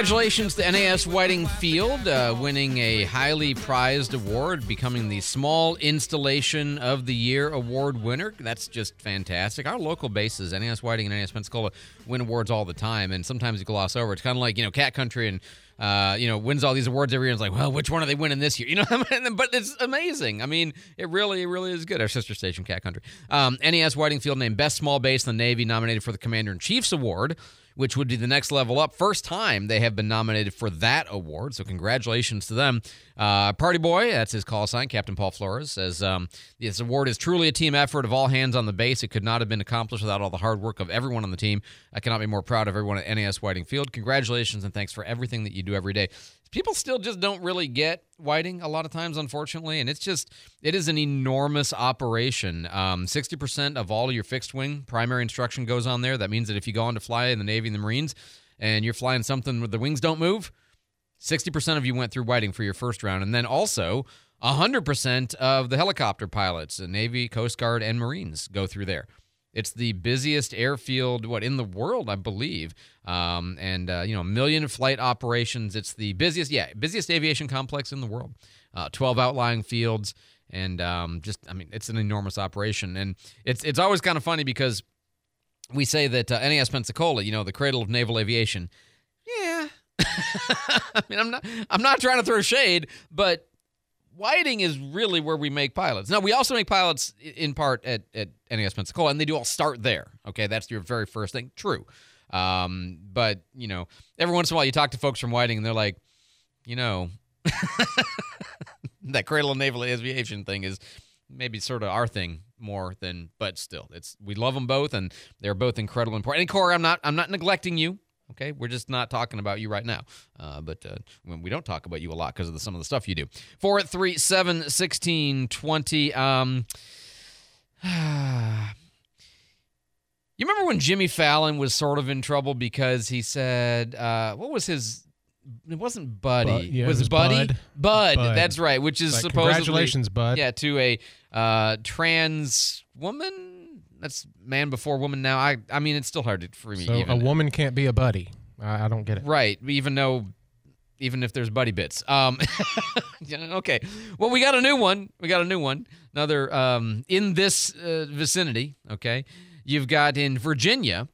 Congratulations to NAS Whiting Field, uh, winning a highly prized award, becoming the Small Installation of the Year award winner. That's just fantastic. Our local bases, NAS Whiting and NAS Pensacola, win awards all the time, and sometimes you gloss over. It's kind of like, you know, Cat Country and uh, you know, wins all these awards every year. It's like, well, which one are they winning this year? You know, but it's amazing. I mean, it really, really is good. Our sister station, Cat Country. Um, NAS Whiting Field named Best Small Base in the Navy, nominated for the Commander in Chief's Award which would be the next level up. First time they have been nominated for that award, so congratulations to them. Uh, Party Boy, that's his call sign, Captain Paul Flores, says um, this award is truly a team effort of all hands on the base. It could not have been accomplished without all the hard work of everyone on the team. I cannot be more proud of everyone at NAS Whiting Field. Congratulations and thanks for everything that you do every day people still just don't really get whiting a lot of times unfortunately and it's just it is an enormous operation um, 60% of all of your fixed wing primary instruction goes on there that means that if you go on to fly in the navy and the marines and you're flying something where the wings don't move 60% of you went through whiting for your first round and then also 100% of the helicopter pilots the navy coast guard and marines go through there it's the busiest airfield, what in the world, I believe, um, and uh, you know, million flight operations. It's the busiest, yeah, busiest aviation complex in the world. Uh, Twelve outlying fields, and um, just, I mean, it's an enormous operation, and it's it's always kind of funny because we say that uh, NAS Pensacola, you know, the cradle of naval aviation. I mean, I'm not I'm not trying to throw shade, but Whiting is really where we make pilots. Now, we also make pilots in part at, at NAS Pensacola, and they do all start there. Okay, that's your very first thing. True. Um, but, you know, every once in a while you talk to folks from Whiting, and they're like, you know, that cradle of naval aviation thing is maybe sort of our thing more than, but still, it's we love them both, and they're both incredibly important. And Corey, I'm not I'm not neglecting you. Okay, we're just not talking about you right now, uh, but uh, we don't talk about you a lot because of the, some of the stuff you do. Four three seven sixteen twenty. Um, you remember when Jimmy Fallon was sort of in trouble because he said, uh, "What was his?" It wasn't Buddy. Bud, yeah, was, it was Buddy? Bud. Bud. Bud. That's right. Which is Like, supposedly congratulations, Bud. Yeah, to a uh, trans woman. That's man before woman now. I I mean, it's still hard to, for me. So even. a woman can't be a buddy. I, I don't get it. Right. Even though, even if there's buddy bits. Um, okay. Well, we got a new one. We got a new one. Another um, in this uh, vicinity. Okay. You've got in Virginia,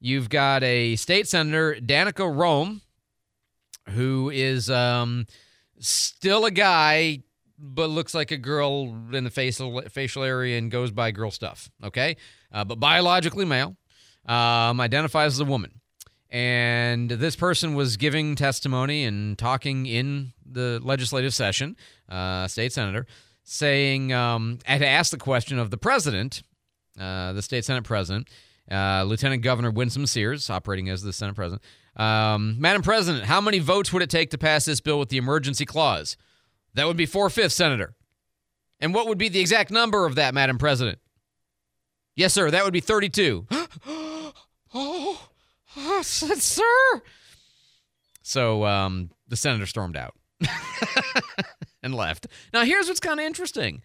you've got a state senator, Danica Roem, who is um, still a guy, but looks like a girl in the facial facial area and goes by girl stuff. Okay. Uh, but biologically male, um, identifies as a woman and this person was giving testimony and talking in the legislative session, uh, state senator, saying, um, had asked the question of the president, uh, the state senate president, uh, Lieutenant Governor Winsome Sears, operating as the Senate president. Um, Madam President, how many votes would it take to pass this bill with the emergency clause? That would be four fifths, Senator. And what would be the exact number of that, Madam President? Yes, sir. That would be 32. oh. Oh, sir. So um, the senator stormed out and left. Now, here's what's kind of interesting.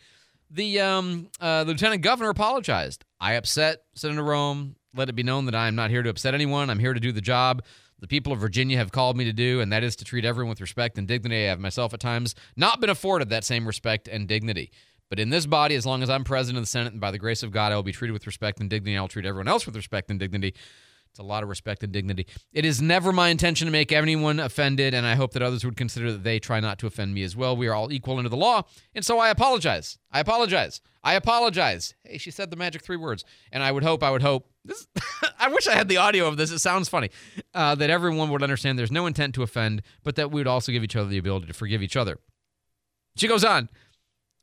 The um, uh, lieutenant governor apologized. I upset Senator Roem. Let it be known that I am not here to upset anyone. I'm here to do the job the people of Virginia have called me to do, and that is to treat everyone with respect and dignity. I have myself at times not been afforded that same respect and dignity. But in this body, as long as I'm president of the Senate, and by the grace of God, I will be treated with respect and dignity. I'll treat everyone else with respect and dignity. It's a lot of respect and dignity. It is never my intention to make anyone offended, and I hope that others would consider that they try not to offend me as well. We are all equal under the law, and so I apologize. I apologize. I apologize. Hey, she said the magic three words, and I would hope, I would hope. This, I wish I had the audio of this. It sounds funny. Uh, that everyone would understand there's no intent to offend, but that we would also give each other the ability to forgive each other. She goes on.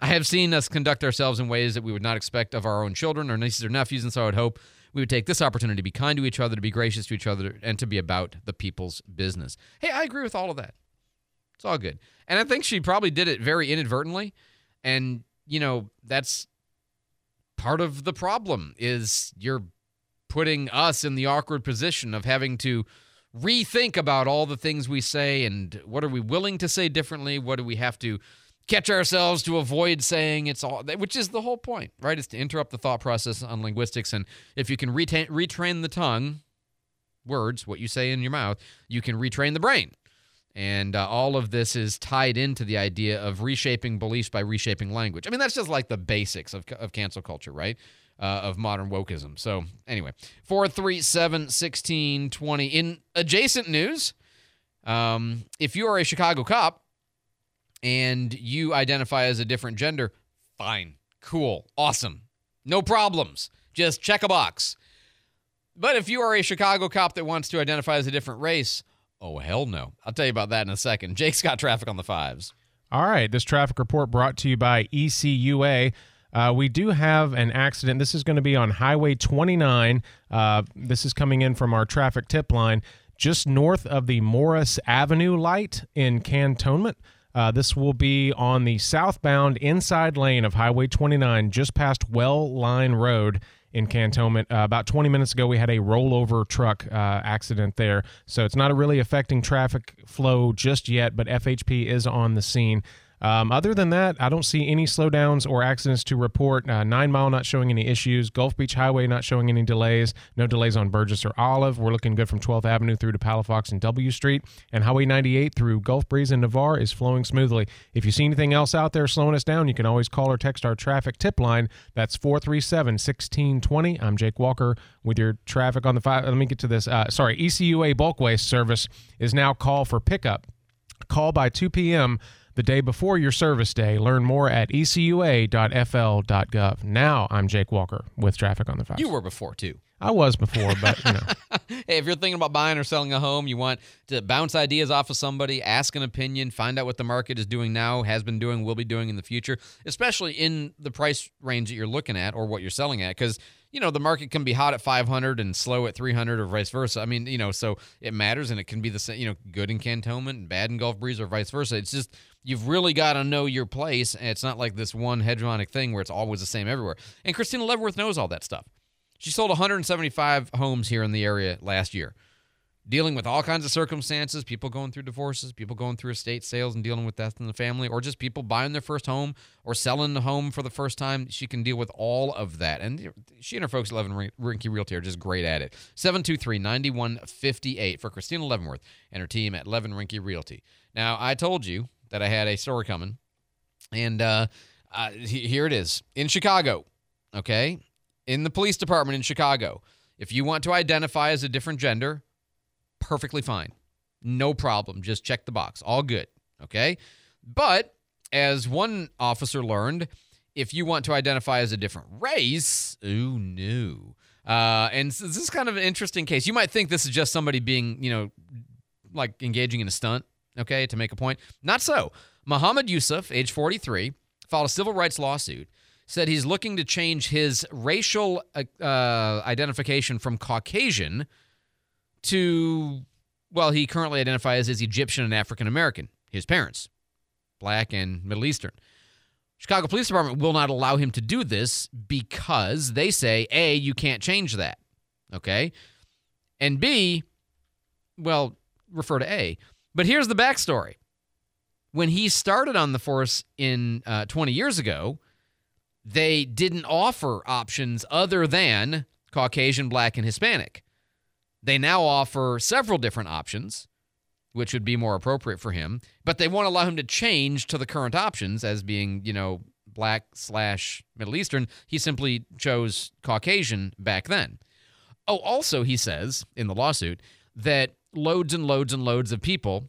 I have seen us conduct ourselves in ways that we would not expect of our own children or nieces or nephews, and so I would hope we would take this opportunity to be kind to each other, to be gracious to each other, and to be about the people's business. Hey, I agree with all of that. It's all good. And I think she probably did it very inadvertently. And, you know, that's part of the problem is you're putting us in the awkward position of having to rethink about all the things we say and what are we willing to say differently? What do we have to catch ourselves to avoid saying it's all which is the whole point right is to interrupt the thought process on linguistics and if you can retrain the tongue words, what you say in your mouth, you can retrain the brain. And uh, all of this is tied into the idea of reshaping beliefs by reshaping language. I mean, that's just like the basics of, of cancel culture, right? Uh, of modern wokeism. So, anyway, 437 1620. In adjacent news, um, if you are a Chicago cop and you identify as a different gender, fine, cool, awesome, no problems. Just check a box. But if you are a Chicago cop that wants to identify as a different race, oh, hell no. I'll tell you about that in a second. Jake's got traffic on the fives. All right. This traffic report brought to you by ECUA. Uh, we do have an accident. This is going to be on Highway 29. Uh, this is coming in from our traffic tip line just north of the Morris Avenue light in Cantonment. Uh, this will be on the southbound inside lane of Highway 29, just past Well Line Road in Cantonment. Uh, about 20 minutes ago, we had a rollover truck uh, accident there. So it's not really affecting traffic flow just yet, but FHP is on the scene. Um, other than that, I don't see any slowdowns or accidents to report. Uh, Nine Mile not showing any issues. Gulf Beach Highway not showing any delays. No delays on Burgess or Olive. We're looking good from 12th Avenue through to Palafox and W Street. And Highway 98 through Gulf Breeze and Navarre is flowing smoothly. If you see anything else out there slowing us down, you can always call or text our traffic tip line. That's 437 1620. I'm Jake Walker with your traffic on the five. Let me get to this. Uh, sorry, ECUA bulk waste service is now call for pickup. Call by 2 p.m the day before your service day. Learn more at ecua.fl.gov. Now I'm Jake Walker with Traffic on the Five. You were before too. I was before, but you know. hey, if you're thinking about buying or selling a home, you want to bounce ideas off of somebody, ask an opinion, find out what the market is doing now, has been doing, will be doing in the future, especially in the price range that you're looking at or what you're selling at, because you know the market can be hot at 500 and slow at 300 or vice versa. I mean, you know, so it matters, and it can be the same, you know, good in Cantonment and bad in Gulf Breeze or vice versa. It's just you've really got to know your place, and it's not like this one hegemonic thing where it's always the same everywhere. And Christina Leavenworth knows all that stuff. She sold 175 homes here in the area last year, dealing with all kinds of circumstances people going through divorces, people going through estate sales and dealing with death in the family, or just people buying their first home or selling the home for the first time. She can deal with all of that. And she and her folks at Levin Rinke Realty are just great at it. 723 9158 for Christina Leavenworth and her team at Levin Rinke Realty. Now, I told you that I had a story coming, and uh, uh, here it is in Chicago. Okay, in the police department in Chicago. If you want to identify as a different gender, perfectly fine. No problem. Just check the box. All good. Okay. But as one officer learned, if you want to identify as a different race, ooh, no. Uh, and this is kind of an interesting case. You might think this is just somebody being, you know, like engaging in a stunt, okay, to make a point. Not so. Muhammad Yusuf, age 43, filed a civil rights lawsuit said he's looking to change his racial uh, uh, identification from Caucasian to, well, he currently identifies as Egyptian and African American, his parents, black and Middle Eastern. Chicago Police Department will not allow him to do this because they say, A, you can't change that. Okay. And B, well, refer to A. But here's the backstory. When he started on the force in uh, 20 years ago, they didn't offer options other than Caucasian, Black, and Hispanic. They now offer several different options, which would be more appropriate for him, but they won't allow him to change to the current options as being, you know, Black slash Middle Eastern. He simply chose Caucasian back then. Oh, also, he says in the lawsuit that loads and loads and loads of people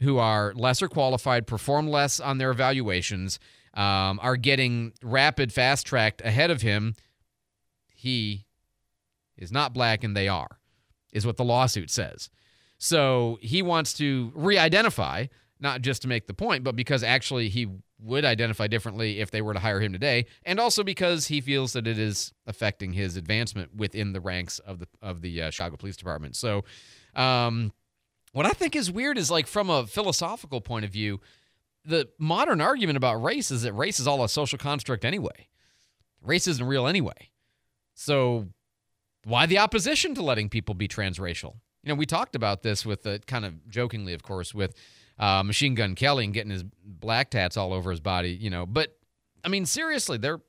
who are lesser qualified perform less on their evaluations um, are getting rapid fast tracked ahead of him. He is not black and they are, is what the lawsuit says. So he wants to re identify, not just to make the point, but because actually he would identify differently if they were to hire him today, and also because he feels that it is affecting his advancement within the ranks of the of the uh, Chicago Police Department. So, um, what I think is weird is like from a philosophical point of view, the modern argument about race is that race is all a social construct anyway. Race isn't real anyway. So why the opposition to letting people be transracial? You know, we talked about this with the kind of jokingly, of course, with uh, Machine Gun Kelly and getting his black tats all over his body. You know, but I mean, seriously, they're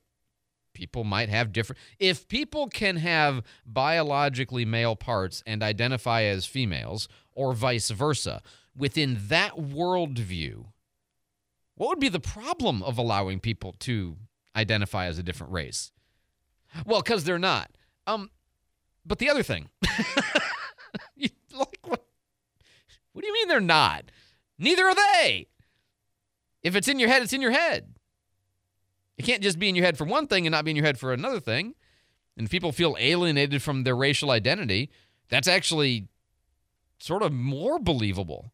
people might have different. If people can have biologically male parts and identify as females, or vice versa, within that worldview, what would be the problem of allowing people to identify as a different race? Well, because they're not. Um, but the other thing, like, what, what do you mean they're not? Neither are they. If it's in your head, it's in your head. It can't just be in your head for one thing and not be in your head for another thing. And people feel alienated from their racial identity, that's actually sort of more believable,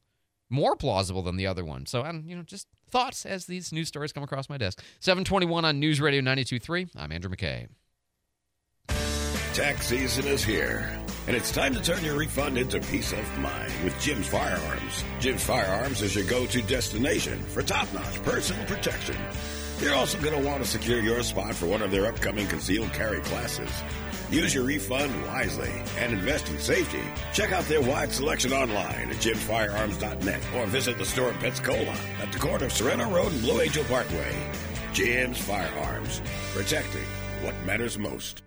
more plausible than the other one. So, I'm, you know, just thoughts as these news stories come across my desk. 721 on News Radio 92.3. I'm Andrew McKay. Tax season is here, and it's time to turn your refund into peace of mind with Jim's Firearms. Jim's Firearms is your go to destination for top notch personal protection. You're also going to want to secure your spot for one of their upcoming concealed carry classes. Use your refund wisely and invest in safety. Check out their wide selection online at jimsfirearms.net or visit the store in Pensacola at the corner of Sorrento Road and Blue Angel Parkway. Jim's Firearms, protecting what matters most.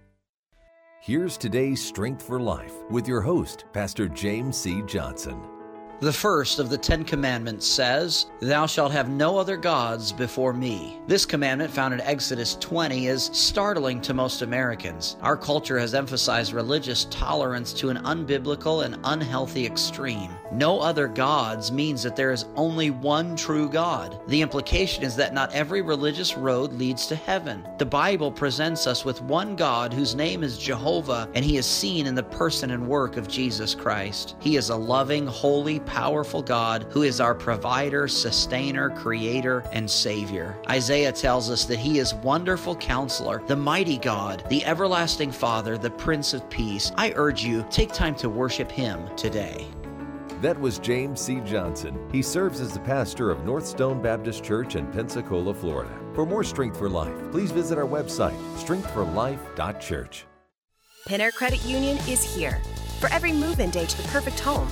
Here's today's Strength for Life with your host, Pastor James C. Johnson. The first of the Ten Commandments says, Thou shalt have no other gods before me. This commandment, found in Exodus 20, is startling to most Americans. Our culture has emphasized religious tolerance to an unbiblical and unhealthy extreme. No other gods means that there is only one true God. The implication is that not every religious road leads to heaven. The Bible presents us with one God whose name is Jehovah, and he is seen in the person and work of Jesus Christ. He is a loving, holy, powerful God who is our provider, sustainer, creator, and savior. Isaiah tells us that he is wonderful counselor, the mighty God, the everlasting Father, the Prince of Peace. I urge you, take time to worship him today. That was James C. Johnson. He serves as the pastor of North Stone Baptist Church in Pensacola, Florida. For more Strength for Life, please visit our website, strengthforlife.church. Pen Air Credit Union is here for every move in day to the perfect home,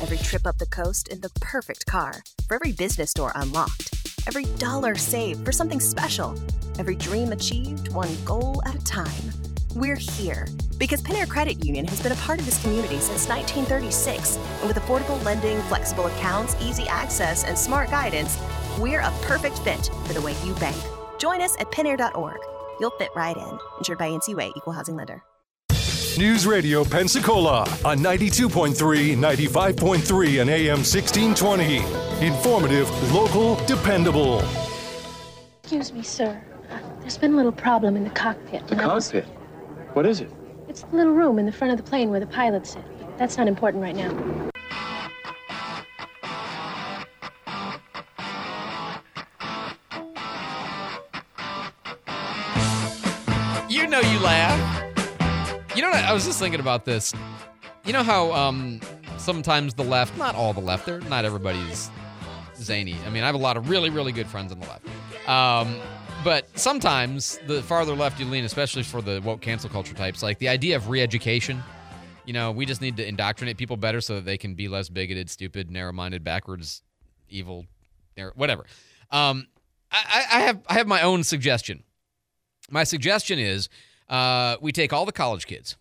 every trip up the coast in the perfect car, for every business door unlocked, every dollar saved for something special, every dream achieved one goal at a time. We're here because Pen Air Credit Union has been a part of this community since 1936, and with affordable lending, flexible accounts, easy access, and smart guidance, we're a perfect fit for the way you bank. Join us at penair.org. You'll fit right in. Insured by NCUA, Equal Housing Lender. News Radio Pensacola on 92.3, 95.3, and AM 1620. Informative, local, dependable. Excuse me, sir. There's been a little problem in the cockpit. The cockpit? What is it? It's the little room in the front of the plane where the pilots sit. That's not important right now. You know you laugh. You know what? I was just thinking about this. You know how um, sometimes the left, not all the left, they're not everybody's zany. I mean, I have a lot of really, really good friends on the left. Um, but sometimes the farther left you lean, especially for the woke cancel culture types, like the idea of re-education. You know, we just need to indoctrinate people better so that they can be less bigoted, stupid, narrow-minded, backwards, evil, whatever. Um, I, I have I have my own suggestion. My suggestion is uh, we take all the college kids.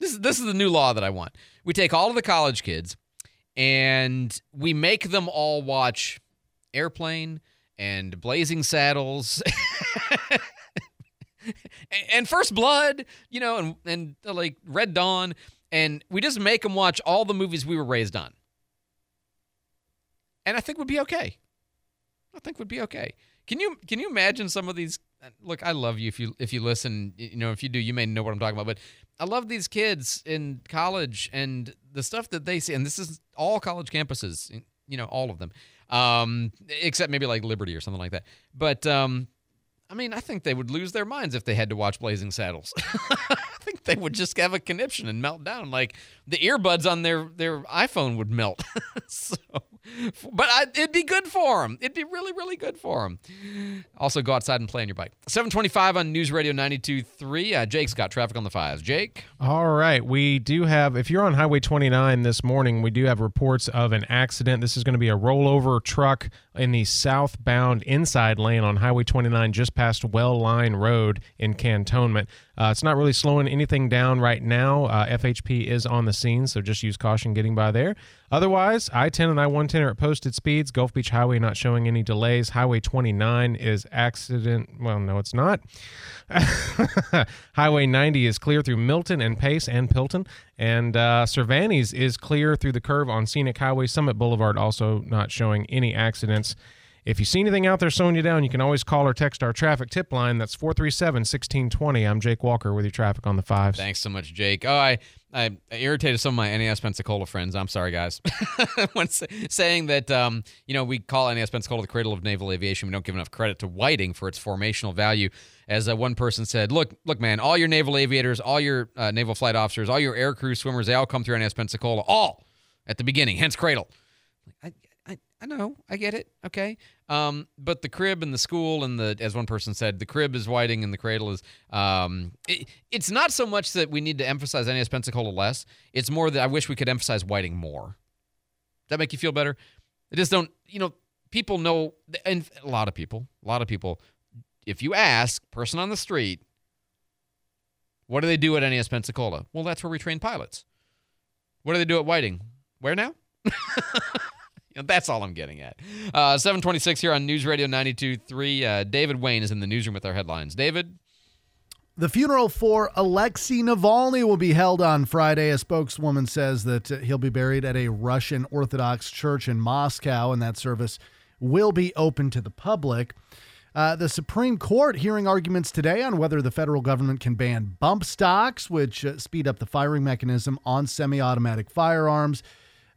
This is this is the new law that I want. We take all of the college kids and we make them all watch Airplane and Blazing Saddles and First Blood, you know, and and uh, like Red Dawn, and we just make them watch all the movies we were raised on. And I think we'd be okay. I think we'd be okay. Can you can you imagine some of these? Look, I love you. If you if you listen, you know, if you do, you may know what I'm talking about. But I love these kids in college and the stuff that they see. And this is all college campuses, you know, all of them, um, except maybe like Liberty or something like that. But um, I mean, I think they would lose their minds if they had to watch Blazing Saddles. I think they would just have a conniption and melt down. Like the earbuds on their their iPhone would melt. so but I, it'd be good for him. It'd be really, really good for him. Also, go outside and play on your bike. 725 on News Radio 92.3. Uh, Jake's got traffic on the fives. Jake? All right. We do have, if you're on Highway 29 this morning, we do have reports of an accident. This is going to be a rollover truck in the southbound inside lane on Highway 29 just past Well Line Road in Cantonment. Uh, it's not really slowing anything down right now. Uh, FHP is on the scene, so just use caution getting by there. Otherwise, I 10 and I 110 are at posted speeds. Gulf Beach Highway not showing any delays. Highway 29 is accident. Well, no, it's not. Highway 90 is clear through Milton and Pace and Pilton. And uh, Cervantes is clear through the curve on Scenic Highway. Summit Boulevard also not showing any accidents. If you see anything out there slowing you down, you can always call or text our traffic tip line. That's 437 1620. I'm Jake Walker with your traffic on the fives. Thanks so much, Jake. Oh, I, I irritated some of my NAS Pensacola friends. I'm sorry, guys. when saying that, um, you know, we call NAS Pensacola the cradle of naval aviation. We don't give enough credit to Whiting for its formational value. As uh, one person said, look, look, man, all your naval aviators, all your uh, naval flight officers, all your air crew swimmers, they all come through NAS Pensacola, all at the beginning, hence cradle. I, I, know, I get it, okay. Um, but the crib and the school and the, as one person said, the crib is Whiting and the cradle is. Um, it, it's not so much that we need to emphasize NAS Pensacola less. It's more that I wish we could emphasize Whiting more. Does that make you feel better? I just don't. You know, people know, and a lot of people, a lot of people. If you ask person on the street, what do they do at NAS Pensacola? Well, that's where we train pilots. What do they do at Whiting? Where now? That's all I'm getting at. Uh, 726 here on News Radio 92.3. Uh, David Wayne is in the newsroom with our headlines. David? The funeral for Alexei Navalny will be held on Friday. A spokeswoman says that uh, he'll be buried at a Russian Orthodox church in Moscow, and that service will be open to the public. Uh, the Supreme Court hearing arguments today on whether the federal government can ban bump stocks, which uh, speed up the firing mechanism on semi automatic firearms.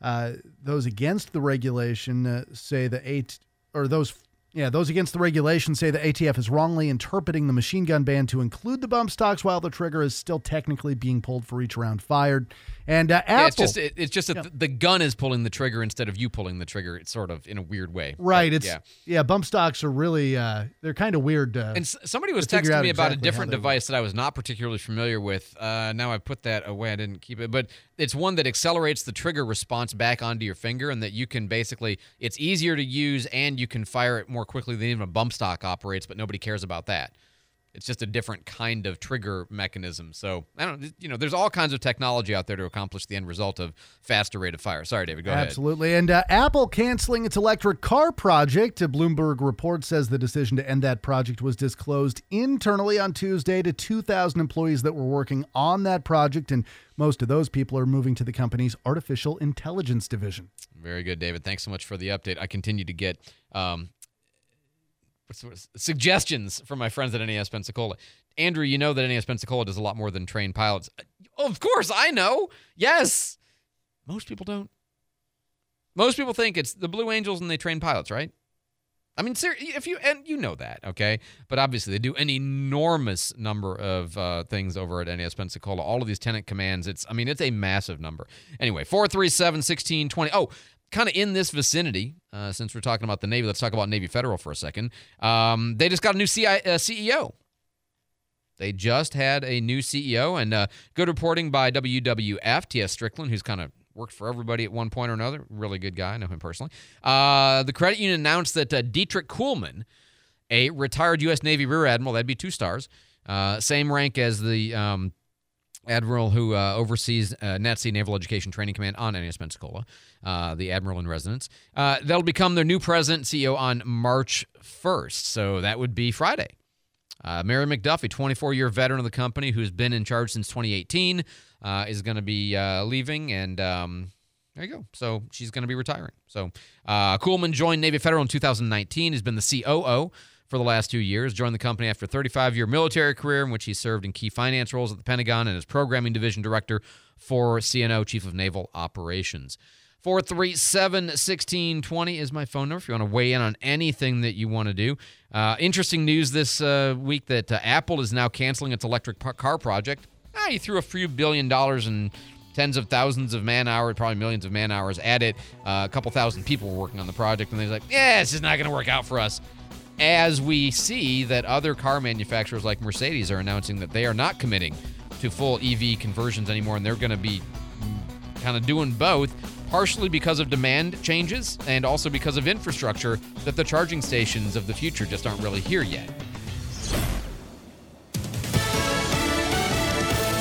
Uh, those against the regulation uh, say the eight or those yeah, those against the regulation say the ATF is wrongly interpreting the machine gun ban to include the bump stocks while the trigger is still technically being pulled for each round fired. And uh, Apple, yeah, it's just it, it's just that yeah. the gun is pulling the trigger instead of you pulling the trigger. It's sort of in a weird way, right? But, it's yeah. yeah, bump stocks are really uh, they're kind of weird. Uh, and somebody was texting me about exactly a different device that I was not particularly familiar with. Uh, now I put that away. I didn't keep it, but it's one that accelerates the trigger response back onto your finger, and that you can basically it's easier to use and you can fire it more quickly than even a bump stock operates. But nobody cares about that. It's just a different kind of trigger mechanism. So I don't, you know, there's all kinds of technology out there to accomplish the end result of faster rate of fire. Sorry, David, go Absolutely. ahead. Absolutely. And uh, Apple canceling its electric car project. A Bloomberg report says the decision to end that project was disclosed internally on Tuesday to 2,000 employees that were working on that project, and most of those people are moving to the company's artificial intelligence division. Very good, David. Thanks so much for the update. I continue to get um, suggestions from my friends at NAS Pensacola. Andrew, you know that NAS Pensacola does a lot more than train pilots. Of course, I know. Yes. Most people don't. Most people think it's the Blue Angels and they train pilots, right? I mean, if you and you know that, okay, but obviously they do an enormous number of uh, things over at NAS Pensacola. All of these tenant commands, it's I mean, it's a massive number. Anyway, four three seven sixteen twenty. Oh, kind of in this vicinity, uh, since we're talking about the Navy, let's talk about Navy Federal for a second. Um, they just got a new CI, uh, CEO. They just had a new CEO, and uh, good reporting by WWF, T.S. Strickland, who's kind of worked for everybody at one point or another. Really good guy. I know him personally. Uh, the credit union announced that uh, Dietrich Kuhlmann, a retired U.S. Navy Rear Admiral, that'd be two stars, uh, same rank as the um, admiral who uh, oversees uh, NATC Naval Education Training Command on NAS Pensacola, uh, the admiral in residence. Uh, that'll become their new president CEO on March 1st. So that would be Friday. Uh, Mary McDuffie, 24 year veteran of the company who's been in charge since 2018, uh, is going to be leaving. And um, there you go. So she's going to be retiring. So Kuhlmann joined Navy Federal in 2019. He's been the COO for the last two years. Joined the company after a 35 year military career in which he served in key finance roles at the Pentagon and as programming division director for CNO, Chief of Naval Operations. 437 1620 is my phone number if you want to weigh in on anything that you want to do. Uh, interesting news this uh, week that uh, Apple is now canceling its electric car project. Ah, threw a few billion dollars and tens of thousands of man hours, probably millions of man hours at it. Uh, a couple thousand people were working on the project, and they're like, yeah, this is not going to work out for us. As we see that other car manufacturers like Mercedes are announcing that they are not committing to full EV conversions anymore, and they're going to be kind of doing both, partially because of demand changes and also because of infrastructure that the charging stations of the future just aren't really here yet.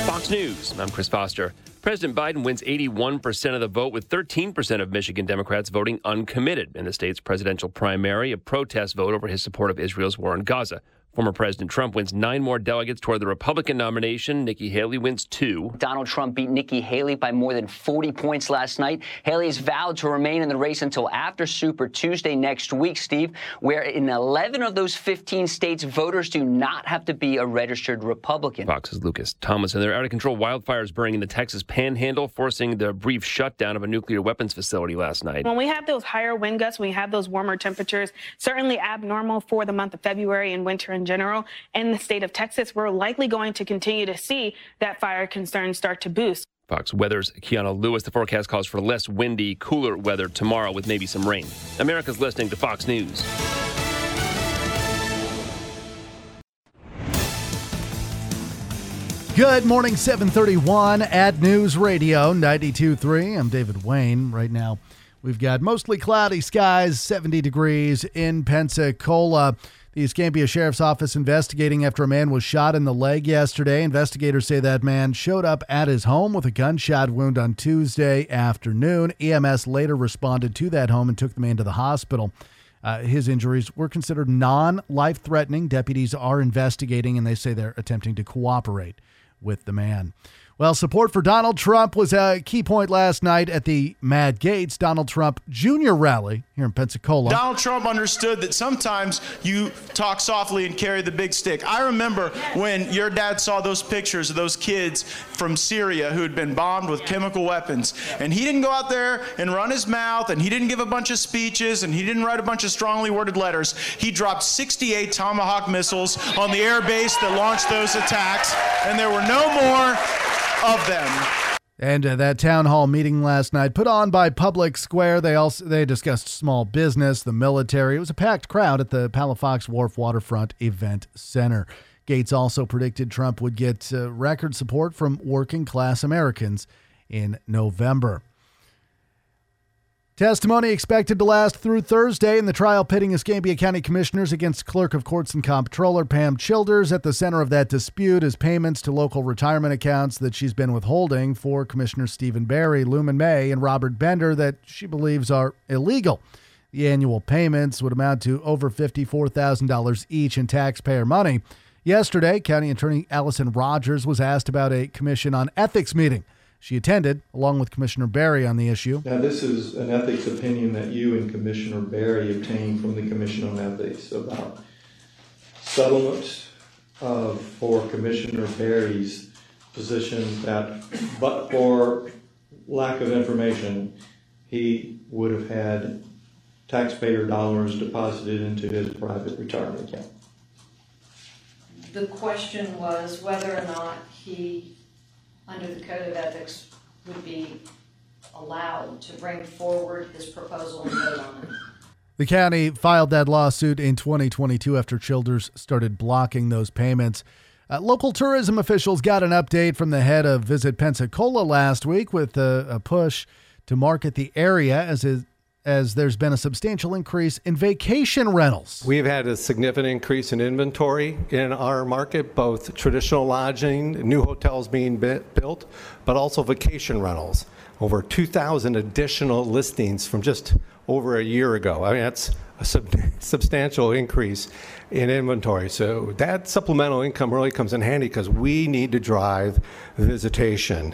Fox News. I'm Chris Foster. President Biden wins 81% of the vote, with 13% of Michigan Democrats voting uncommitted in the state's presidential primary, a protest vote over his support of Israel's war in Gaza. Former President Trump wins nine more delegates toward the Republican nomination. Nikki Haley wins two. Donald Trump beat Nikki Haley by more than 40 points last night. Haley has vowed to remain in the race until after Super Tuesday next week, Steve, where in 11 of those 15 states, voters do not have to be a registered Republican. Fox's Lucas Thomas. And there are out of control wildfires burning in the Texas panhandle, forcing the brief shutdown of a nuclear weapons facility last night. When we have those higher wind gusts, when we have those warmer temperatures, certainly abnormal for the month of February and winter in general. and the state of Texas, we're likely going to continue to see that fire concerns start to boost. Fox Weather's Kiana Lewis. The forecast calls for less windy, cooler weather tomorrow with maybe some rain. America's listening to Fox News. Good morning, 731 at News Radio 92.3. I'm David Wayne. Right now, we've got mostly cloudy skies, 70 degrees in Pensacola. The Escambia Sheriff's Office investigating after a man was shot in the leg yesterday. Investigators say that man showed up at his home with a gunshot wound on Tuesday afternoon. EMS later responded to that home and took the man to the hospital. Uh, his injuries were considered non life threatening. Deputies are investigating and they say they're attempting to cooperate with the man. Well, support for Donald Trump was a key point last night at the Matt Gaetz Donald Trump Jr. rally here in Pensacola. Donald Trump understood that sometimes you talk softly and carry the big stick. I remember when your dad saw those pictures of those kids from Syria who had been bombed with chemical weapons, and he didn't go out there and run his mouth, and he didn't give a bunch of speeches, and he didn't write a bunch of strongly worded letters. He dropped 68 Tomahawk missiles on the air base that launched those attacks, and there were no more of them. And uh, that town hall meeting last night, put on by Public Square, they also they discussed small business, the military. It was a packed crowd at the Palafox Wharf Waterfront Event Center. Gaetz also predicted Trump would get uh, record support from working class Americans in November. Testimony expected to last through Thursday in the trial pitting Escambia County Commissioners against Clerk of Courts and Comptroller Pam Childers. At the center of that dispute is payments to local retirement accounts that she's been withholding for Commissioners Stephen Barry, Lumon May, and Robert Bender that she believes are illegal. The annual payments would amount to over $54,000 each in taxpayer money. Yesterday, County Attorney Allison Rogers was asked about a Commission on Ethics meeting. She attended, along with Commissioner Barry, on the issue. Now, this is an ethics opinion that you and Commissioner Barry obtained from the Commission on Ethics about settlements uh, for Commissioner Barry's position that, but for lack of information, he would have had taxpayer dollars deposited into his private retirement account. The question was whether or not he under the Code of Ethics would be allowed to bring forward this proposal and vote on it. The county filed that lawsuit in 2022 after Childers started blocking those payments. Uh, local tourism officials got an update from the head of Visit Pensacola last week with a, a push to market the area as it, as there's been a substantial increase in vacation rentals. We've had a significant increase in inventory in our market, both traditional lodging, new hotels being built, but also vacation rentals. Over 2,000 additional listings from just over a year ago. I mean, that's a sub- substantial increase in inventory. So that supplemental income really comes in handy because we need to drive visitation.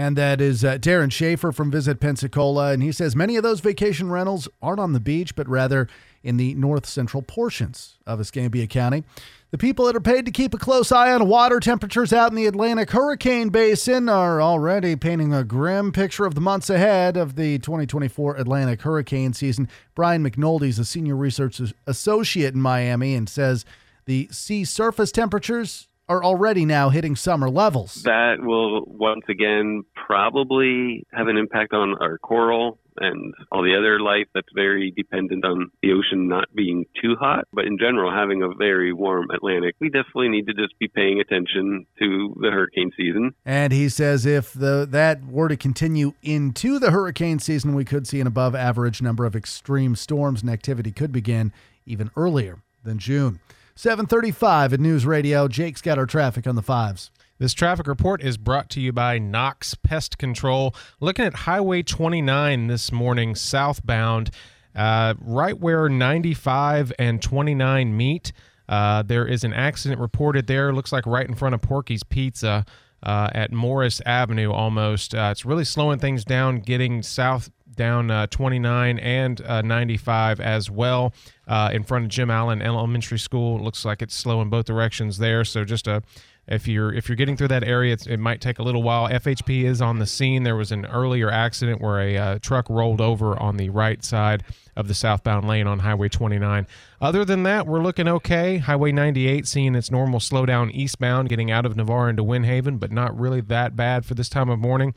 And that is uh, Darien Schaefer from Visit Pensacola. And he says many of those vacation rentals aren't on the beach, but rather in the north central portions of Escambia County. The people that are paid to keep a close eye on water temperatures out in the Atlantic Hurricane Basin are already painting a grim picture of the months ahead of the 2024 Atlantic hurricane season. Brian McNoldy is a senior research associate in Miami and says the sea surface temperatures are already now hitting summer levels. That will once again probably have an impact on our coral and all the other life that's very dependent on the ocean not being too hot. But in general, having a very warm Atlantic, we definitely need to just be paying attention to the hurricane season. And he says if the that were to continue into the hurricane season, we could see an above average number of extreme storms and activity could begin even earlier than June. 735 at News Radio. Jake's got our traffic on the fives. This traffic report is brought to you by Knox Pest Control. Looking at Highway 29 this morning, southbound, uh, right where 95 and 29 meet. Uh, there is an accident reported there. Looks like right in front of Porky's Pizza uh, at Morris Avenue almost. Uh, it's really slowing things down, getting south down uh, 29 and uh, 95 as well uh, in front of Jim Allen Elementary School. It looks like it's slow in both directions there. So just a if you're if you're getting through that area, it might take a little while. FHP is on the scene. There was an earlier accident where a uh, truck rolled over on the right side of the southbound lane on Highway 29. Other than that, we're looking okay. Highway 98 seeing its normal slowdown eastbound, getting out of Navarre into Windhaven, but not really that bad for this time of morning.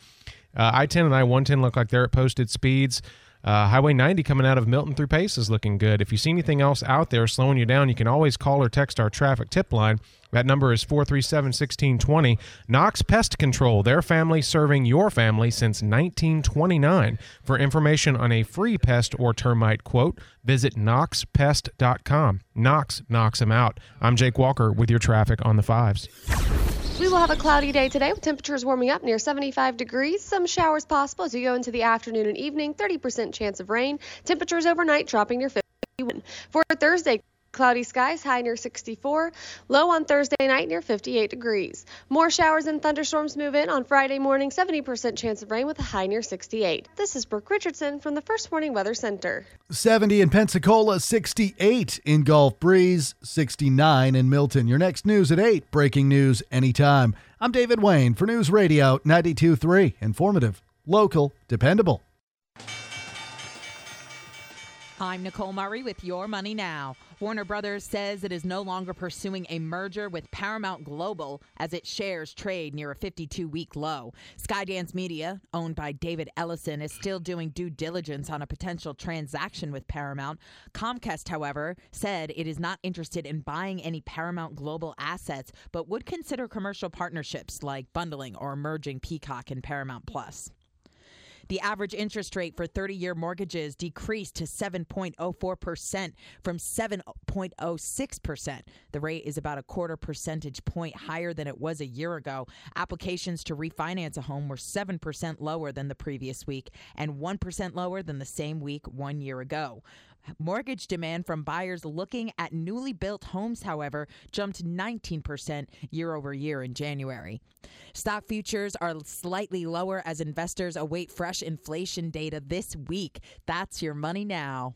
Uh, I 10 and I 110 look like they're at posted speeds. Uh, Highway 90 coming out of Milton through Pace is looking good. If you see anything else out there slowing you down, you can always call or text our traffic tip line. That number is 437 1620. Knox Pest Control, their family serving your family since 1929. For information on a free pest or termite quote, visit knoxpest.com. Knox knocks them out. I'm Jake Walker with your traffic on the fives. We will have a cloudy day today with temperatures warming up near 75 degrees. Some showers possible as you go into the afternoon and evening. 30% chance of rain. Temperatures overnight dropping near 51. For Thursday, Cloudy skies, high near 64. Low on Thursday night near 58 degrees. More showers and thunderstorms move in on Friday morning, 70% chance of rain with a high near 68. This is Brooke Richardson from the First Warning Weather Center. 70 in Pensacola, 68 in Gulf Breeze, 69 in Milton. Your next news at 8. Breaking news anytime. I'm David Wayne for News Radio 92.3. Informative, local, dependable. I'm Nicole Murray with Your Money Now. Warner Brothers says it is no longer pursuing a merger with Paramount Global as its shares trade near a 52 week low. Skydance Media, owned by David Ellison, is still doing due diligence on a potential transaction with Paramount. Comcast, however, said it is not interested in buying any Paramount Global assets, but would consider commercial partnerships like bundling or merging Peacock and Paramount Plus. The average interest rate for 30 year mortgages decreased to 7.04% from 7.06%. The rate is about a quarter percentage point higher than it was a year ago. Applications to refinance a home were 7% lower than the previous week and 1% lower than the same week one year ago. Mortgage demand from buyers looking at newly built homes, however, jumped 19% year over year in January. Stock futures are slightly lower as investors await fresh inflation data this week. That's your money now.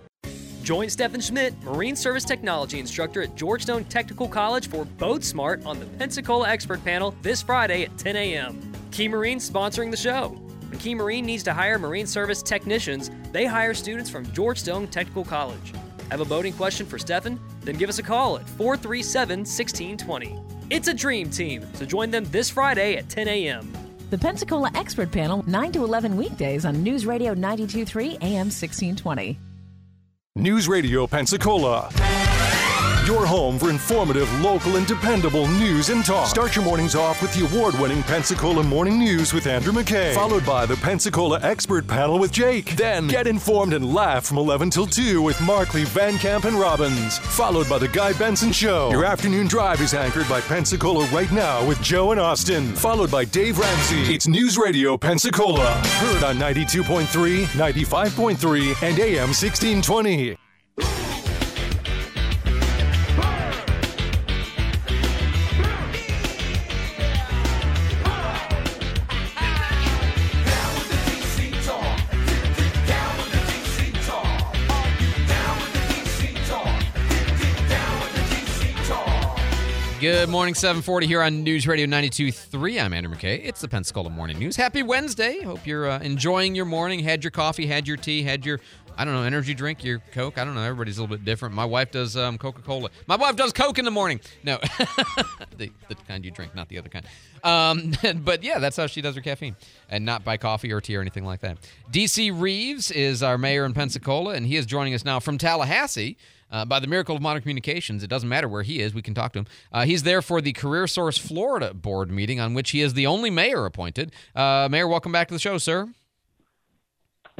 Join Stefan Schmidt, Marine Service Technology instructor at George Stone Technical College for Boat Smart on the Pensacola Expert Panel this Friday at 10 a.m. Key Marine sponsoring the show. When Key Marine needs to hire Marine Service technicians, they hire students from George Stone Technical College. Have a boating question for Stefan? Then give us a call at 437 1620. It's a dream team, so join them this Friday at 10 a.m. The Pensacola Expert Panel, 9 to 11 weekdays on News Radio 923 AM 1620. News Radio Pensacola. Your home for informative, local, and dependable news and talk. Start your mornings off with the award winning Pensacola Morning News with Andrew McKay, followed by the Pensacola Expert Panel with Jake. Then get informed and laugh from 11 till 2 with Markley, Van Camp, and Robbins, followed by the Guy Benson Show. Your afternoon drive is anchored by Pensacola Right Now with Joe and Austin, followed by Dave Ramsey. It's News Radio Pensacola, heard on 92.3, 95.3, and AM 1620. Good morning, 740 here on News Radio 92.3. I'm Andrew McKay. It's the Pensacola Morning News. Happy Wednesday. Hope you're uh, enjoying your morning. Had your coffee, had your tea, had your, I don't know, energy drink, your Coke. I don't know. Everybody's a little bit different. My wife does um, Coca-Cola. My wife does Coke in the morning. No, the, the kind you drink, not the other kind. Um, but yeah, that's how she does her caffeine and not by coffee or tea or anything like that. DC Reeves is our mayor in Pensacola, and he is joining us now from Tallahassee. Uh, by the miracle of modern communications, it doesn't matter where he is, we can talk to him. Uh, he's there for the Career Source Florida board meeting, on which he is the only mayor appointed. Uh, mayor, welcome back to the show, sir.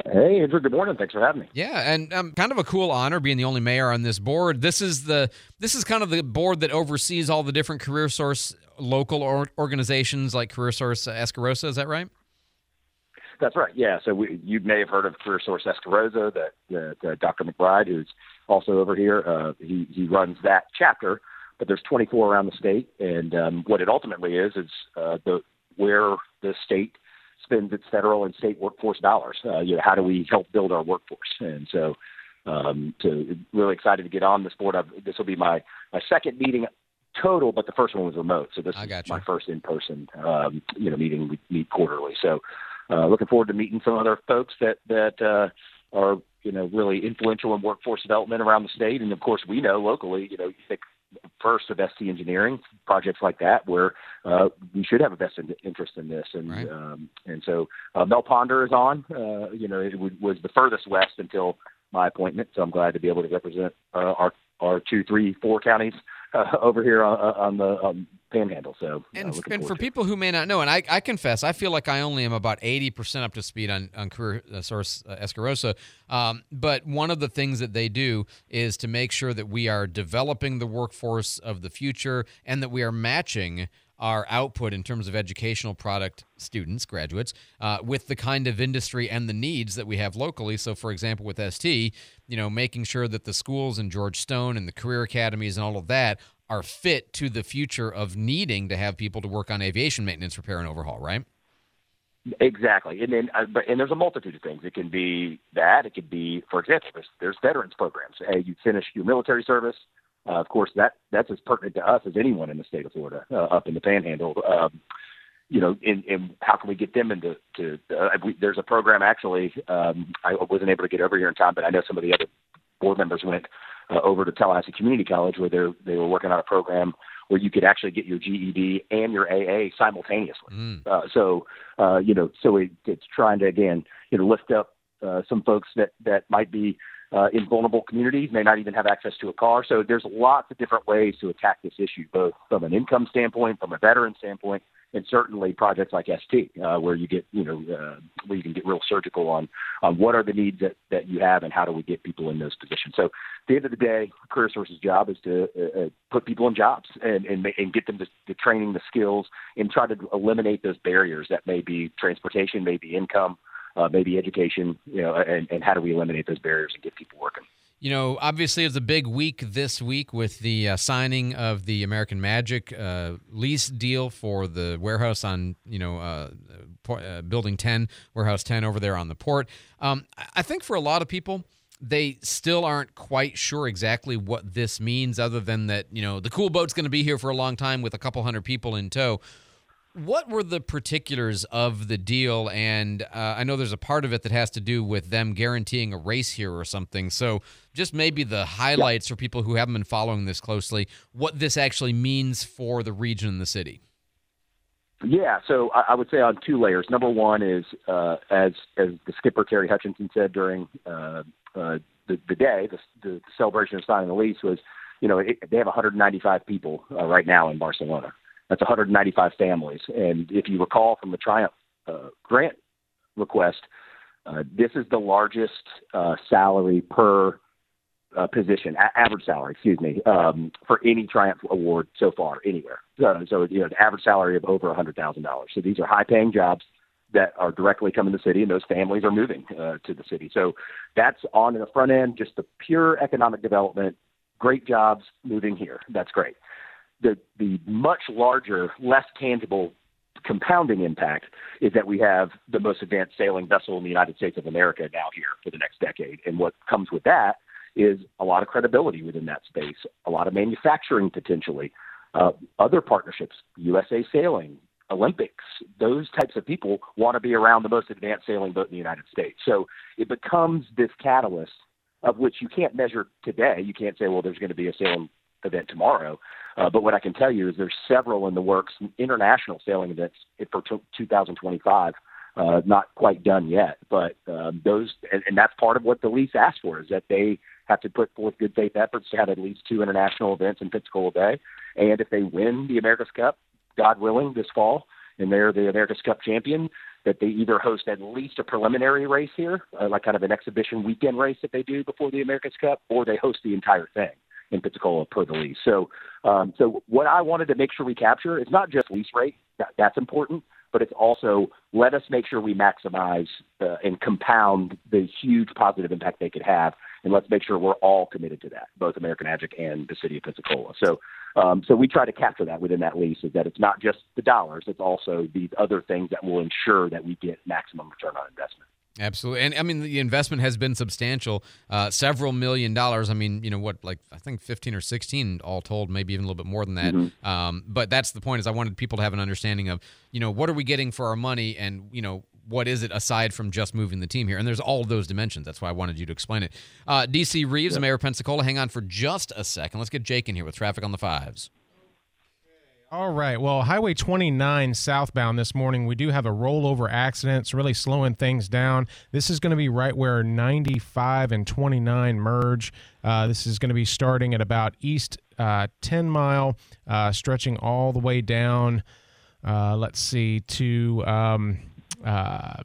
Hey, Andrew. Good morning. Thanks for having me. Yeah, and um, kind of a cool honor being the only mayor on this board. This is the this is kind of the board that oversees all the different Career Source local or- organizations like Career Source Escarosa. Is that right? That's right. Yeah. So we, you may have heard of Career Source Escarosa, that, that uh, Dr. McBride, who's also over here. Uh, he he runs that chapter, but there's 24 around the state, and um, what it ultimately is is uh, the where the state spends its federal and state workforce dollars. Uh, you know, how do we help build our workforce? And so, um, to really excited to get on this board. I've, this will be my my second meeting total, but the first one was remote. So this is my first in person, um, you know, meeting. We meet quarterly. So, uh, looking forward to meeting some other folks that that uh, are you know really influential in workforce development around the state. And of course, we know locally, you know, you think first of ST Engineering projects like that, where uh, we should have a vested interest in this. And Right. um, and so uh, Mel Ponder is on. Uh, you know, it w- was the furthest west until my appointment. So I'm glad to be able to represent uh, our our two, three, four counties uh, over here on, on the um, Panhandle. So uh, And, looking and for to it. people who may not know, and I, I confess, I feel like I only am about 80% up to speed on, on Career uh, Source uh, Escarosa. Um, but one of the things that they do is to make sure that we are developing the workforce of the future and that we are matching our output in terms of educational product students, graduates, uh, with the kind of industry and the needs that we have locally. So, for example, with ST, you know, making sure that the schools in George Stone and the career academies and all of that are fit to the future of needing to have people to work on aviation maintenance, repair, and overhaul, right? Exactly, and then uh, but and there's a multitude of things. It can be that. It could be, for example, there's, there's veterans programs. Hey, you finish your military service. Uh, of course, that that's as pertinent to us as anyone in the state of Florida, uh, up in the Panhandle. Um, you know, and, in how can we get them into to? Uh, we, there's a program actually. Um, I wasn't able to get over here in time, but I know some of the other board members went uh, over to Tallahassee Community College where they they were working on a program where you could actually get your GED and your AA simultaneously. Uh, so, uh, you know, so it, it's trying to again, you know, lift up uh, some folks that that might be uh, in vulnerable communities, may not even have access to a car. So there's lots of different ways to attack this issue, both from an income standpoint, from a veteran standpoint, and certainly projects like ST, uh, where you get, you know, uh, where you can get real surgical on on what are the needs that that you have and how do we get people in those positions. So at the end of the day, Career Source's job is to uh, uh, put people in jobs and and, and get them the, training, the skills, and try to eliminate those barriers that may be transportation, maybe income, uh, maybe education, you know, and, and how do we eliminate those barriers and get people working. You know, obviously, it's a big week this week with the uh, signing of the American Magic uh, lease deal for the warehouse on, you know, uh, uh, Building 10, Warehouse 10 over there on the port. Um, I think for a lot of people, they still aren't quite sure exactly what this means, other than that, you know, the cool boat's going to be here for a long time with a couple hundred people in tow. What were the particulars of the deal? And uh, I know there's a part of it that has to do with them guaranteeing a race here or something. So, just maybe the highlights for people who haven't been following this closely, what this actually means for the region and the city. Yeah, so I, I would say on two layers. Number one is uh, as as the skipper Terry Hutchinson said during uh, uh, the the day, the, the celebration of signing the lease was, you know, it, they have 195 people uh, right now in Barcelona. That's 195 families, and if you recall from the Triumph uh, grant request, uh, this is the largest uh, salary per uh, position, a- average salary, excuse me, um, for any Triumph award so far anywhere. So, so you know, the average salary of over a hundred thousand dollars. So these are high-paying jobs that are directly coming to the city, and those families are moving uh, to the city. So that's on the front end, just the pure economic development. Great jobs moving here. That's great. The the much larger, less tangible compounding impact is that we have the most advanced sailing vessel in the United States of America now here for the next decade. And what comes with that is a lot of credibility within that space, a lot of manufacturing potentially. Uh, other partnerships, USA Sailing, Olympics, those types of people want to be around the most advanced sailing boat in the United States. So it becomes this catalyst of which you can't measure today. You can't say, well, there's going to be a sailing event tomorrow. Uh, but what I can tell you is there's several in the works, international sailing events for t- 2025. Uh, not quite done yet, but um, those, and, and that's part of what the lease asks for is that they have to put forth good faith efforts to have at least two international events in Pensacola Bay. And if they win the America's Cup, God willing, this fall, and they're the America's Cup champion, that they either host at least a preliminary race here, uh, like kind of an exhibition weekend race that they do before the America's Cup, or they host the entire thing in Pensacola per the lease. So, um, so what I wanted to make sure we capture is not just lease rate, that, that's important, but it's also let us make sure we maximize uh, and compound the huge positive impact they could have, and let's make sure we're all committed to that, both American Magic and the city of Pensacola. So, um, so we try to capture that within that lease, is that it's not just the dollars, it's also these other things that will ensure that we get maximum return on investment. Absolutely, and I mean the investment has been substantial, uh, several million dollars. I mean, you know what, like I think fifteen or sixteen all told, maybe even a little bit more than that. Mm-hmm. Um, but that's the point. Is I wanted people to have an understanding of, you know, what are we getting for our money, and you know, what is it aside from just moving the team here? And there's all of those dimensions. That's why I wanted you to explain it. Uh, DC Reeves, Yep. Mayor of Pensacola, hang on for just a second. Let's get Jake in here with traffic on the fives. All right. Well, Highway 29 southbound this morning, we do have a rollover accident. It's really slowing things down. This is going to be right where 95 and 29 merge. Uh, this is going to be starting at about east uh, 10 mile, uh, stretching all the way down. Uh, let's see to um, uh,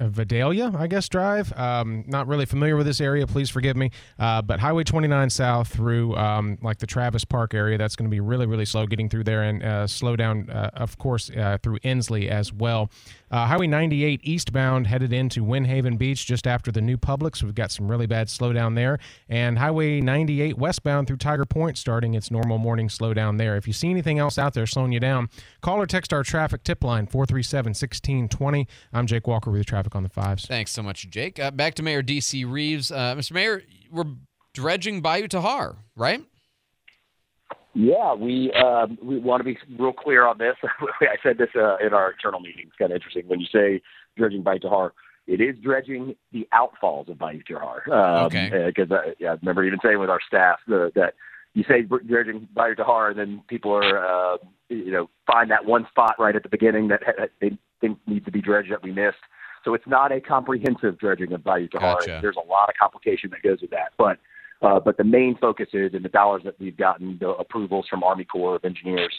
Vidalia, I guess, Drive. Um, not really familiar with this area. Please forgive me. Uh, but Highway 29 south through um, like the Travis Park area, that's going to be really, really slow getting through there and uh, slow down, uh, of course, uh, through Ensley as well. Uh, Highway 98 eastbound headed into Wynnehaven Beach just after the new Publix. We've got some really bad slowdown there. And Highway 98 westbound through Tiger Point starting its normal morning slowdown there. If you see anything else out there slowing you down, call or text our traffic tip line 437 1620. I'm Jake Walker with traffic on the fives. Thanks so much, Jake. Uh, back to Mayor DC Reeves, uh, Mr. Mayor. We're dredging Bayou Texar, right? Yeah, we um, we want to be real clear on this. I said this uh, in our internal meeting. It's kind of interesting when you say dredging Bayou Texar. It is dredging the outfalls of Bayou Texar. Um, Okay. Because uh, yeah, I remember even saying with our staff the, that you say dredging Bayou Texar, and then people are uh, you know find that one spot right at the beginning that ha- they think needs to be dredged that we missed. So it's not a comprehensive dredging of Bayou Texar. Gotcha. There's a lot of complication that goes with that, but. Uh, but the main focus is, and the dollars that we've gotten, the approvals from Army Corps of Engineers,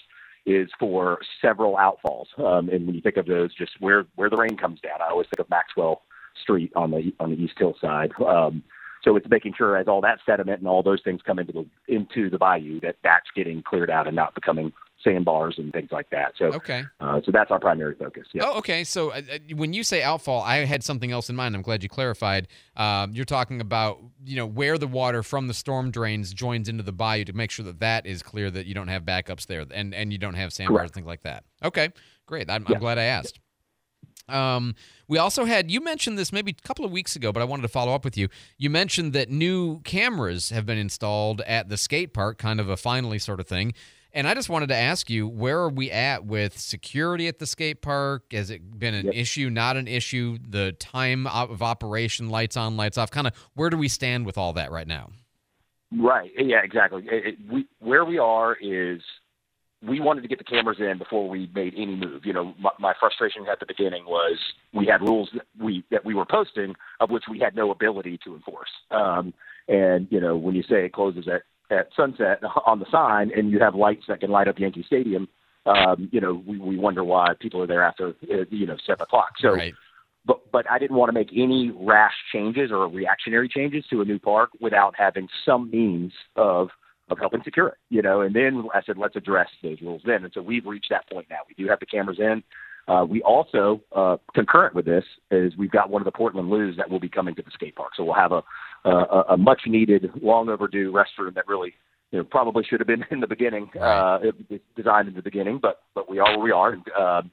is for several outfalls. Um, and when you think of those, just where where the rain comes down, I always think of Maxwell Street on the on the East Hill side. Um, so it's making sure as all that sediment and all those things come into the into the bayou that that's getting cleared out and not becoming sandbars and things like that. So Okay. uh, so that's our primary focus. Yeah. Oh, okay. So uh, uh, when you say outfall, I had something else in mind. I'm glad you clarified. Um, you're talking about you know where the water from the storm drains joins into the bayou to make sure that that is clear that you don't have backups there and and you don't have sandbars and things like that. Okay, great. I'm, I'm glad I asked. Um, we also had you mentioned this maybe a couple of weeks ago, but I wanted to follow up with you. You mentioned that new cameras have been installed at the skate park, kind of a finally sort of thing. And I just wanted to ask you, where are we at with security at the skate park? Has it been an issue, not an issue? The time of operation, lights on, lights off, kind of where do we stand with all that right now? Right. Yeah, exactly. It, it, we, where we are is we wanted to get the cameras in before we made any move. You know, my, my frustration at the beginning was we had rules that we that we were posting of which we had no ability to enforce. Um, and you know, when you say it closes at at sunset on the sign, and you have lights that can light up Yankee Stadium, um, you know, we, we wonder why people are there after uh, you know seven o'clock. So. But but I didn't want to make any rash changes or reactionary changes to a new park without having some means of of helping secure it, you know. And then I said, let's address those rules then. And so we've reached that point now. We do have the cameras in. Uh, we also, uh, concurrent with this, is we've got one of the Portland loos that will be coming to the skate park. So we'll have a a, a much needed, long overdue restroom that really, you know, probably should have been in the beginning, uh, designed in the beginning, but but we are where we are. And, um,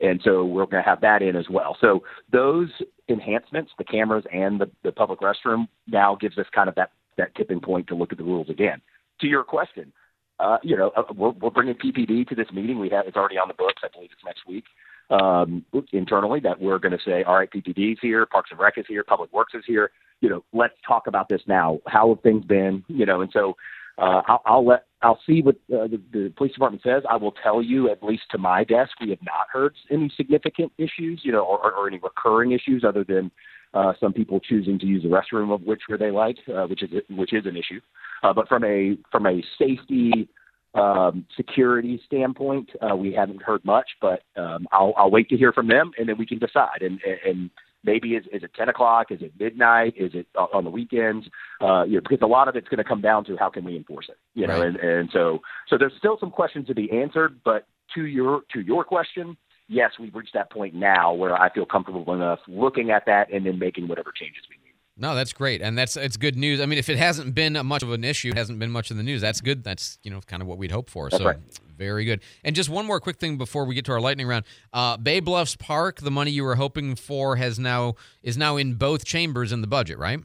and so we're going to have that in as well. So those enhancements, the cameras and the, the public restroom, now gives us kind of that that tipping point to look at the rules again. To your question, uh, you know, uh, we're, we're bringing PPD to this meeting. We have it's already on the books. I believe it's next week um, internally that we're going to say, all right, PPD's here, Parks and Rec is here, Public Works is here. You know, let's talk about this now. How have things been? You know, and so uh, I'll, I'll let I'll see what uh, the, the police department says. I will tell you, at least to my desk, we have not heard any significant issues, you know, or, or any recurring issues other than uh, some people choosing to use the restroom of which where they like, uh, which is which is an issue. Uh, but from a from a safety um, security standpoint, uh, we haven't heard much. But um, I'll, I'll wait to hear from them, and then we can decide. And, and maybe is, is it 10 o'clock? Is it midnight? Is it on the weekends? Uh, you know, because a lot of it's going to come down to how can we enforce it. You know, Right. and, and so so there's still some questions to be answered. But to your to your question, yes, we've reached that point now where I feel comfortable enough looking at that and then making whatever changes we need. No, that's great, and that's it's good news. I mean, if it hasn't been much of an issue, it hasn't been much in the news. That's good. That's you know kind of what we'd hope for. That's so right. Very good. And just one more quick thing before we get to our lightning round. Uh, Bay Bluffs Park, the money you were hoping for has now is now in both chambers in the budget, right?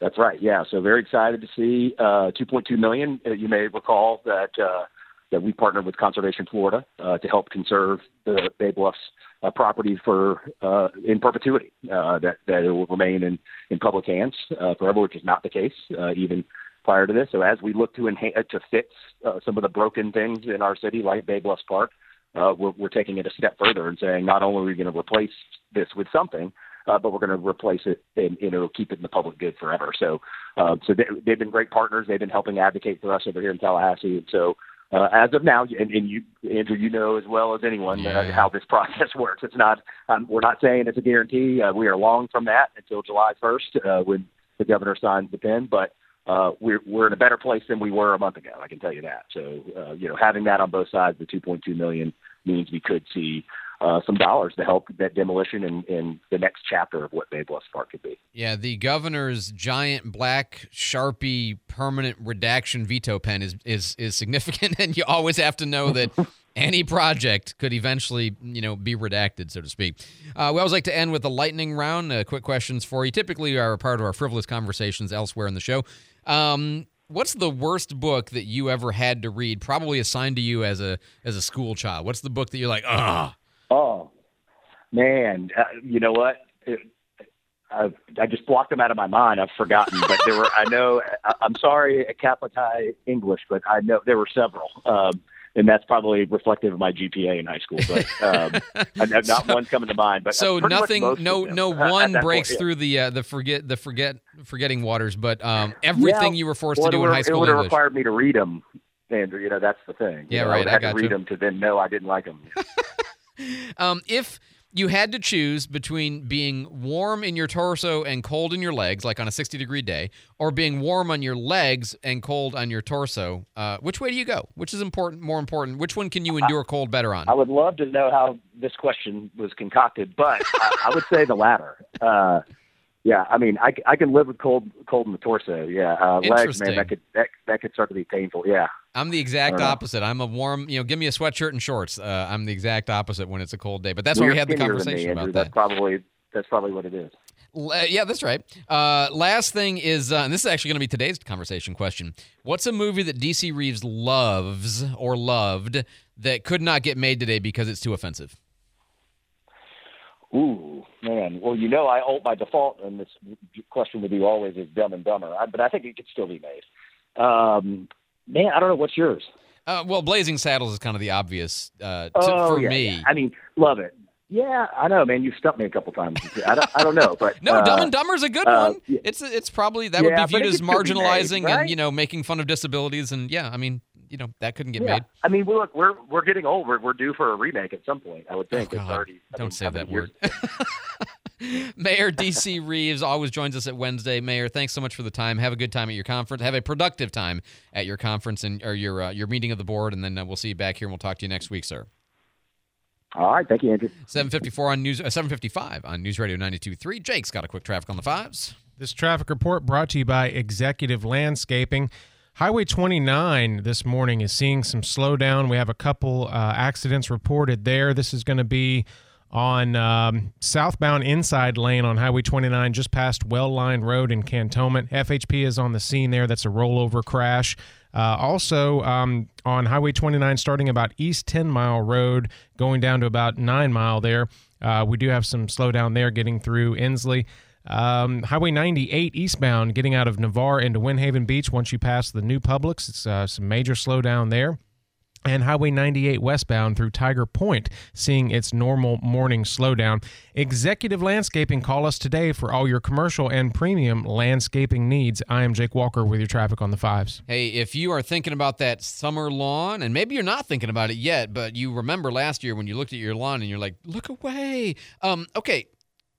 That's right. Yeah. So very excited to see uh, 2.2 million. Uh, You may recall that uh, that we partnered with Conservation Florida uh, to help conserve the Bay Bluffs uh, property for uh, in perpetuity. Uh, that that it will remain in in public hands uh, forever, which is not the case uh, even prior to this. So as we look to enhance to fix uh, some of the broken things in our city, like Bay Bluffs Park, uh, we're, we're taking it a step further and saying not only are we going to replace this with something, uh, but we're going to replace it and, and it'll keep it in the public good forever. So, uh, so they, they've been great partners. They've been helping advocate for us over here in Tallahassee. And so, uh, as of now, and, and you, Andrew, you know as well as anyone uh, how this process works. It's not, um, we're not saying it's a guarantee. Uh, we are long from that until July 1st uh, when the governor signs the pen, but uh, we're we're in a better place than we were a month ago. I can tell you that. So uh, you know, having that on both sides, the 2.2 million means we could see uh, some dollars to help that demolition and, and the next chapter of what Bay Bluffs Park could be. Yeah, the governor's giant black Sharpie permanent redaction veto pen is is is significant, and you always have to know that any project could eventually, you know, be redacted, so to speak. Uh, we always like to end with a lightning round. Uh, quick questions for you. Typically, are a part of our frivolous conversations elsewhere in the show. Um, what's the worst book that you ever had to read? Probably assigned to you as a as a school child. What's the book that you're like, ah? Oh man, uh, you know what? It, I've, I just blocked them out of my mind. I've forgotten, but there were. I know. I, I'm sorry, High English, but I know there were several. Um, and that's probably reflective of my GPA in high school. But um, not one coming to mind. But so nothing, no, no one breaks point, yeah. through the uh, the forget the forget forgetting waters, but um, everything Yeah, you were forced well, to do in high It school would have required me to read them, Andrew. You know, that's the thing. You Yeah, know, right, I, would I have got to read you. them to then know I didn't like them. Um, if you had to choose between being warm in your torso and cold in your legs, like on a 60 degree day, or being warm on your legs and cold on your torso, uh, which way do you go? Which is important? More important? Which one can you endure cold better on? I would love to know how this question was concocted, but I, I would say the latter. Uh, yeah, I mean, I, I can live with cold cold in the torso. Yeah, uh, legs, man, that could that that could start to be painful. Yeah. I'm the exact I don't know. opposite. I'm a warm, you know, give me a sweatshirt and shorts. Uh, I'm the exact opposite when it's a cold day. But that's why we had the me, conversation Andrew. about That's that. probably that's probably what it is. Uh, yeah, that's right. Uh, last thing is, uh, and this is actually going to be today's conversation question. What's a movie that DC Reeves loves or loved that could not get made today because it's too offensive? Ooh, man. Well, you know, I oh, my default in this question with you always is Dumb and Dumber, I, but I think it could still be made. Um, man, I don't know what's yours. Uh, well, Blazing Saddles is kind of the obvious uh, to, oh, for yeah, me. yeah. I mean, love it. Yeah, I know, man. You stumped me a couple times. I don't, I don't know, but No, uh, Dumb and Dumber's a good uh, one. It's it's probably that Yeah, would be viewed as be made, marginalizing right? and you know making fun of disabilities and yeah, I mean you know that couldn't get yeah. made. I mean, look, we're we're getting old. We're, we're due for a remake at some point. I would think. Oh, God. already. Don't mean, say that word. Mayor DC Reeves always joins us at Wednesday. Mayor, thanks so much for the time. Have a good time at your conference. Have a productive time at your conference and or your uh, your meeting of the board, and then uh, we'll see you back here and we'll talk to you next week, sir. All right, thank you, Andrew. 754 on News uh, 755 on News Radio 92.3. Jake's got a quick traffic on the fives. This traffic report brought to you by Executive Landscaping. Highway 29 this morning is seeing some slowdown. We have a couple uh, accidents reported there. This is going to be on um, southbound inside lane on Highway 29, just past Well Line Road in Cantonment. FHP is on the scene there. That's a rollover crash. Uh, also, um, on Highway 29, starting about East 10 Mile Road, going down to about 9 Mile there, uh, we do have some slowdown there getting through Ensley. Um, Highway 98 eastbound, getting out of Navarre into Wynnehaven Beach. Once you pass the new Publix, it's uh, some major slowdown there and Highway 98 westbound through Tiger Point, seeing its normal morning slowdown. Executive Landscaping, call us today for all your commercial and premium landscaping needs. I am Jake Walker with your traffic on the fives. Hey, if you are thinking about that summer lawn, and maybe you're not thinking about it yet, but you remember last year when you looked at your lawn and you're like, look away. Um, okay,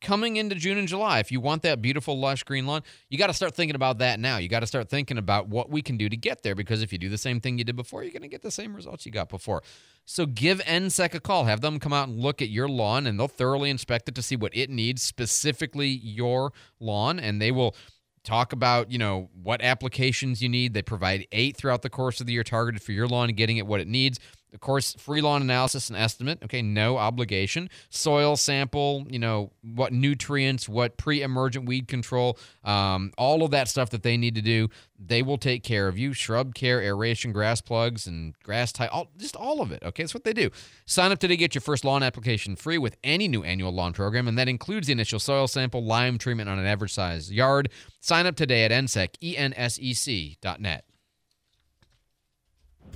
coming into June and July, if you want that beautiful, lush green lawn, you got to start thinking about that now. You got to start thinking about what we can do to get there because if you do the same thing you did before, you're going to get the same results you got before. So give NSEC a call. Have them come out and look at your lawn and they'll thoroughly inspect it to see what it needs, specifically your lawn, and they will talk about you know what applications you need they provide eight throughout the course of the year targeted for your lawn and getting it what it needs of course, free lawn analysis and estimate. Okay, no obligation. Soil sample, you know, what nutrients, what pre emergent weed control, um, all of that stuff that they need to do, they will take care of you. Shrub care, aeration, grass plugs, and grass tie, all, just all of it. Okay, that's what they do. Sign up today, get your first lawn application free with any new annual lawn program, and that includes the initial soil sample, lime treatment on an average size yard. Sign up today at ensec, E-N-S-E-C dot net.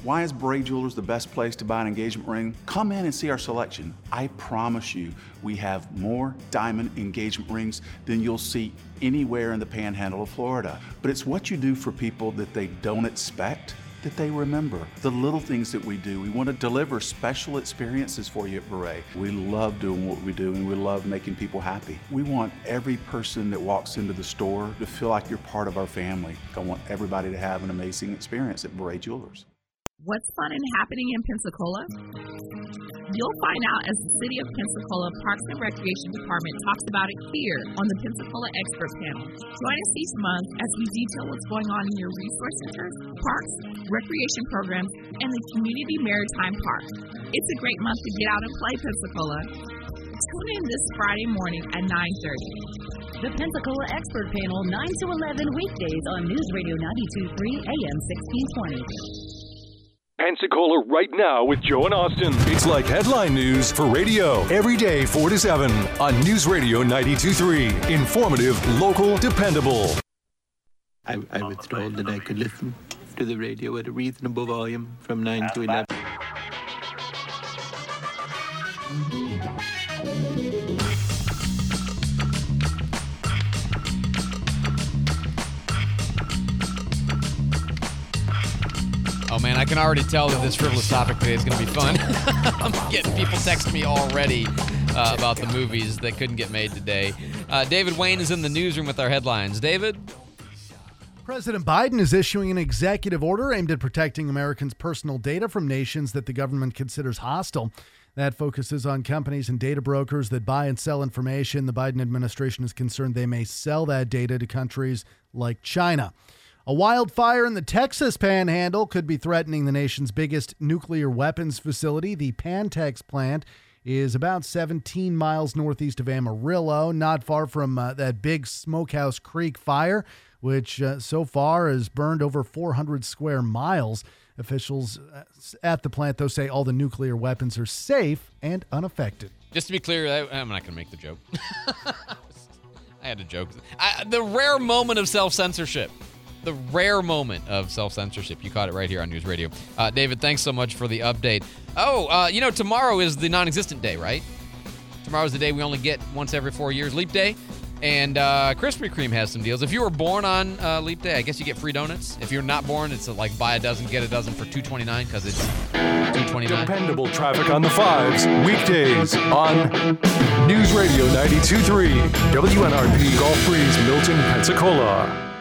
Why is Bray Jewelers the best place to buy an engagement ring? Come in and see our selection. I promise you, we have more diamond engagement rings than you'll see anywhere in the panhandle of Florida. But it's what you do for people that they don't expect that they remember. The little things that we do. We want to deliver special experiences for you at Beret. We love doing what we do and we love making people happy. We want every person that walks into the store to feel like you're part of our family. I want everybody to have an amazing experience at Beret Jewelers. What's fun and happening in Pensacola? You'll find out as the City of Pensacola Parks and Recreation Department talks about it here on the Pensacola Expert Panel. Join us each month as we detail what's going on in your resource centers, parks, recreation programs, and the Community Maritime Park. It's a great month to get out and play Pensacola. Tune in this Friday morning at 9:30. The Pensacola Expert Panel, 9 to 11 weekdays on News Radio 92.3 AM 1620. Pensacola right now with Joe and Austin. It's like headline news for radio. Every day, 4 to 7 on News Radio 92.3. Informative, local, dependable. I, I was told that I could listen to the radio at a reasonable volume from 9 to 11. Oh man, I can already tell that this frivolous topic today is going to be fun. I'm getting people texting me already uh, about the movies that couldn't get made today. Uh, David Wayne is in the newsroom with our headlines. David? President Biden is issuing an executive order aimed at protecting Americans' personal data from nations that the government considers hostile. That focuses on companies and data brokers that buy and sell information. The Biden administration is concerned they may sell that data to countries like China. A wildfire in the Texas panhandle could be threatening the nation's biggest nuclear weapons facility. The Pantex plant is about 17 miles northeast of Amarillo, not far from uh, that big Smokehouse Creek fire, which uh, so far has burned over 400 square miles. Officials uh, at the plant, though, say all the nuclear weapons are safe and unaffected. Just to be clear, I, I'm not going to make the joke. I had a joke. I, the rare moment of self censorship the rare moment of self censorship. You caught it right here on News Radio. Uh, David, thanks so much for the update. Oh, uh, you know, tomorrow is the non existent day, right? Tomorrow's the day we only get once every four years, Leap Day. And uh, Krispy Kreme has some deals. If you were born on uh, Leap Day, I guess you get free donuts. If you're not born, it's like buy a dozen, get a dozen for two twenty nine because it's two twenty nine. Dependable traffic on the fives weekdays on News Radio 92.3 WNRP Gulf Breeze, Milton, Pensacola.